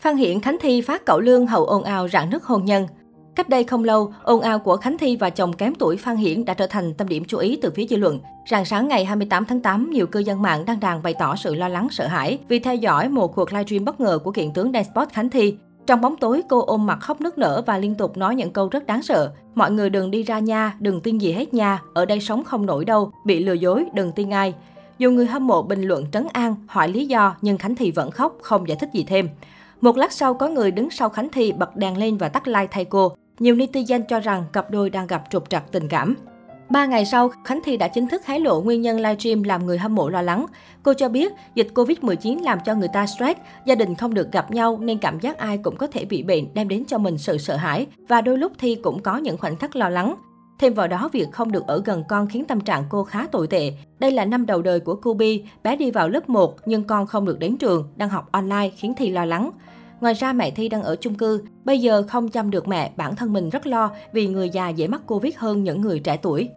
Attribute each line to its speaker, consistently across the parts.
Speaker 1: Phan Hiển Khánh Thi phát cậu lương hậu ồn ào rạn nứt hôn nhân. Cách đây không lâu, ồn ào của Khánh Thi và chồng kém tuổi Phan Hiển đã trở thành tâm điểm chú ý từ phía dư luận. Rạng sáng ngày 28 tháng 8, nhiều cư dân mạng đăng đàn bày tỏ sự lo lắng sợ hãi vì theo dõi một cuộc livestream bất ngờ của kiện tướng Dance Khánh Thi. Trong bóng tối, cô ôm mặt khóc nức nở và liên tục nói những câu rất đáng sợ. Mọi người đừng đi ra nha, đừng tin gì hết nha, ở đây sống không nổi đâu, bị lừa dối, đừng tin ai. Dù người hâm mộ bình luận trấn an, hỏi lý do, nhưng Khánh Thi vẫn khóc, không giải thích gì thêm. Một lát sau, có người đứng sau Khánh Thi bật đèn lên và tắt like thay cô. Nhiều netizen cho rằng cặp đôi đang gặp trục trặc tình cảm. Ba ngày sau, Khánh Thi đã chính thức hé lộ nguyên nhân livestream làm người hâm mộ lo lắng. Cô cho biết dịch Covid-19 làm cho người ta stress, gia đình không được gặp nhau nên cảm giác ai cũng có thể bị bệnh đem đến cho mình sự sợ hãi và đôi lúc Thi cũng có những khoảnh khắc lo lắng. Thêm vào đó, việc không được ở gần con khiến tâm trạng cô khá tồi tệ. Đây là năm đầu đời của Kubi, bé đi vào lớp 1 nhưng con không được đến trường, đang học online khiến Thi lo lắng. Ngoài ra mẹ Thi đang ở chung cư, bây giờ không chăm được mẹ, bản thân mình rất lo vì người già dễ mắc Covid hơn những người trẻ tuổi.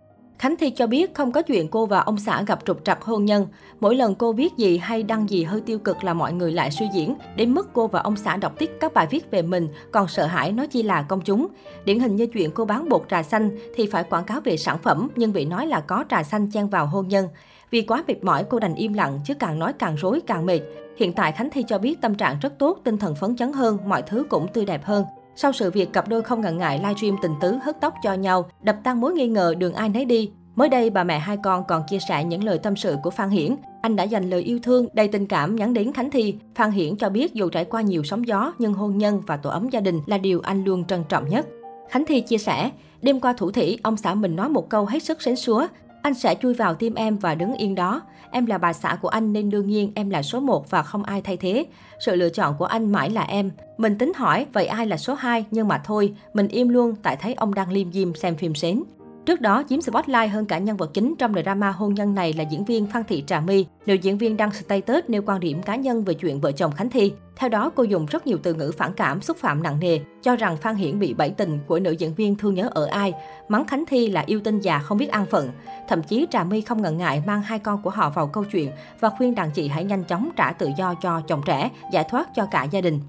Speaker 1: Khánh Thi cho biết không có chuyện cô và ông xã gặp trục trặc hôn nhân. Mỗi lần cô viết gì hay đăng gì hơi tiêu cực là mọi người lại suy diễn, đến mức cô và ông xã đọc tích các bài viết về mình còn sợ hãi nói chi là công chúng. Điển hình như chuyện cô bán bột trà xanh thì phải quảng cáo về sản phẩm nhưng bị nói là có trà xanh chen vào hôn nhân. Vì quá mệt mỏi cô đành im lặng chứ càng nói càng rối càng mệt. Hiện tại Khánh Thi cho biết tâm trạng rất tốt, tinh thần phấn chấn hơn, mọi thứ cũng tươi đẹp hơn. Sau sự việc cặp đôi không ngần ngại livestream tình tứ hớt tóc cho nhau, đập tan mối nghi ngờ đường ai nấy đi. Mới đây, bà mẹ hai con còn chia sẻ những lời tâm sự của Phan Hiển. Anh đã dành lời yêu thương, đầy tình cảm nhắn đến Khánh Thi. Phan Hiển cho biết dù trải qua nhiều sóng gió, nhưng hôn nhân và tổ ấm gia đình là điều anh luôn trân trọng nhất. Khánh Thi chia sẻ, đêm qua thủ thủy, ông xã mình nói một câu hết sức xến xúa. Anh sẽ chui vào tim em và đứng yên đó. Em là bà xã của anh nên đương nhiên em là số 1 và không ai thay thế. Sự lựa chọn của anh mãi là em. Mình tính hỏi vậy ai là số 2 nhưng mà thôi, mình im luôn tại thấy ông đang liêm diêm xem phim xến. Trước đó, chiếm spotlight hơn cả nhân vật chính trong drama hôn nhân này là diễn viên Phan Thị Trà My. Nữ diễn viên đăng status nêu quan điểm cá nhân về chuyện vợ chồng Khánh Thi. Theo đó, cô dùng rất nhiều từ ngữ phản cảm, xúc phạm nặng nề, cho rằng Phan Hiển bị bẫy tình của nữ diễn viên thương nhớ ở ai, mắng Khánh Thi là yêu tinh già không biết an phận. Thậm chí Trà My không ngần ngại mang hai con của họ vào câu chuyện và khuyên đàn chị hãy nhanh chóng trả tự do cho chồng trẻ, giải thoát cho cả gia đình.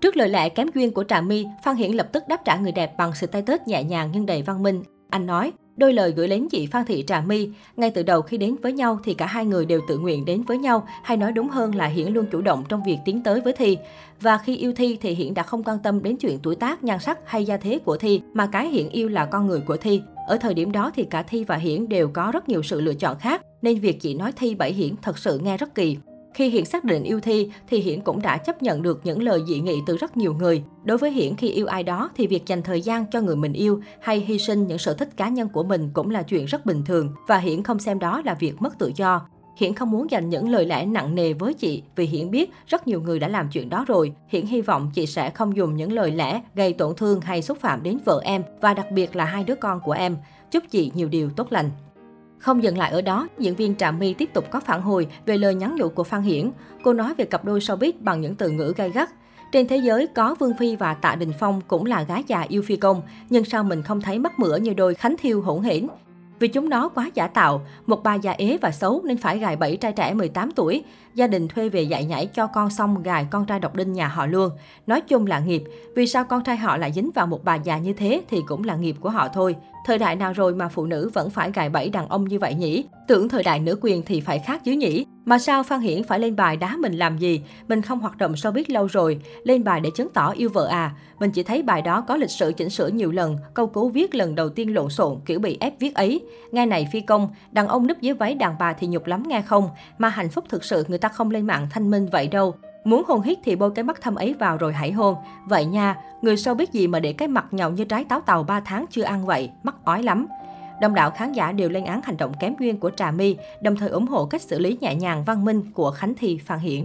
Speaker 1: Trước lời lẽ kém duyên của Trà My, Phan Hiển lập tức đáp trả người đẹp bằng sự tay tết nhẹ nhàng nhưng đầy văn minh. Anh nói, đôi lời gửi đến chị Phan Thị Trà My, ngay từ đầu khi đến với nhau thì cả hai người đều tự nguyện đến với nhau, hay nói đúng hơn là Hiển luôn chủ động trong việc tiến tới với Thi. Và khi yêu Thi thì Hiển đã không quan tâm đến chuyện tuổi tác, nhan sắc hay gia thế của Thi, mà cái Hiển yêu là con người của Thi. Ở thời điểm đó thì cả Thi và Hiển đều có rất nhiều sự lựa chọn khác, nên việc chị nói Thi bẫy Hiển thật sự nghe rất kỳ. Khi Hiển xác định yêu Thi, thì Hiển cũng đã chấp nhận được những lời dị nghị từ rất nhiều người. Đối với Hiển khi yêu ai đó thì việc dành thời gian cho người mình yêu hay hy sinh những sở thích cá nhân của mình cũng là chuyện rất bình thường và Hiển không xem đó là việc mất tự do. Hiển không muốn dành những lời lẽ nặng nề với chị vì Hiển biết rất nhiều người đã làm chuyện đó rồi. Hiển hy vọng chị sẽ không dùng những lời lẽ gây tổn thương hay xúc phạm đến vợ em và đặc biệt là hai đứa con của em. Chúc chị nhiều điều tốt lành. Không dừng lại ở đó, diễn viên Trạm My tiếp tục có phản hồi về lời nhắn nhủ của Phan Hiển. Cô nói về cặp đôi showbiz bằng những từ ngữ gay gắt. Trên thế giới có Vương Phi và Tạ Đình Phong cũng là gái già yêu phi công, nhưng sao mình không thấy mắc mửa như đôi Khánh Thiêu hỗn hển. Vì chúng nó quá giả tạo, một bà già ế và xấu nên phải gài bẫy trai trẻ 18 tuổi. Gia đình thuê về dạy nhảy cho con xong gài con trai độc đinh nhà họ luôn. Nói chung là nghiệp, vì sao con trai họ lại dính vào một bà già như thế thì cũng là nghiệp của họ thôi. Thời đại nào rồi mà phụ nữ vẫn phải gài bẫy đàn ông như vậy nhỉ? Tưởng thời đại nữ quyền thì phải khác chứ nhỉ? Mà sao Phan Hiển phải lên bài đá mình làm gì? Mình không hoạt động showbiz lâu rồi, lên bài để chứng tỏ yêu vợ à. Mình chỉ thấy bài đó có lịch sử chỉnh sửa nhiều lần, câu cú viết lần đầu tiên lộn xộn kiểu bị ép viết ấy. Nghe này phi công, đàn ông núp dưới váy đàn bà thì nhục lắm nghe không? Mà hạnh phúc thực sự người ta không lên mạng thanh minh vậy đâu. Muốn hôn hít thì bôi cái mắt thâm ấy vào rồi hãy hôn. Vậy nha, người sau biết gì mà để cái mặt nhậu như trái táo tàu 3 tháng chưa ăn vậy, mắc ói lắm. Đông đảo khán giả đều lên án hành động kém duyên của Trà My, đồng thời ủng hộ cách xử lý nhẹ nhàng văn minh của Khánh Thi Phan Hiển.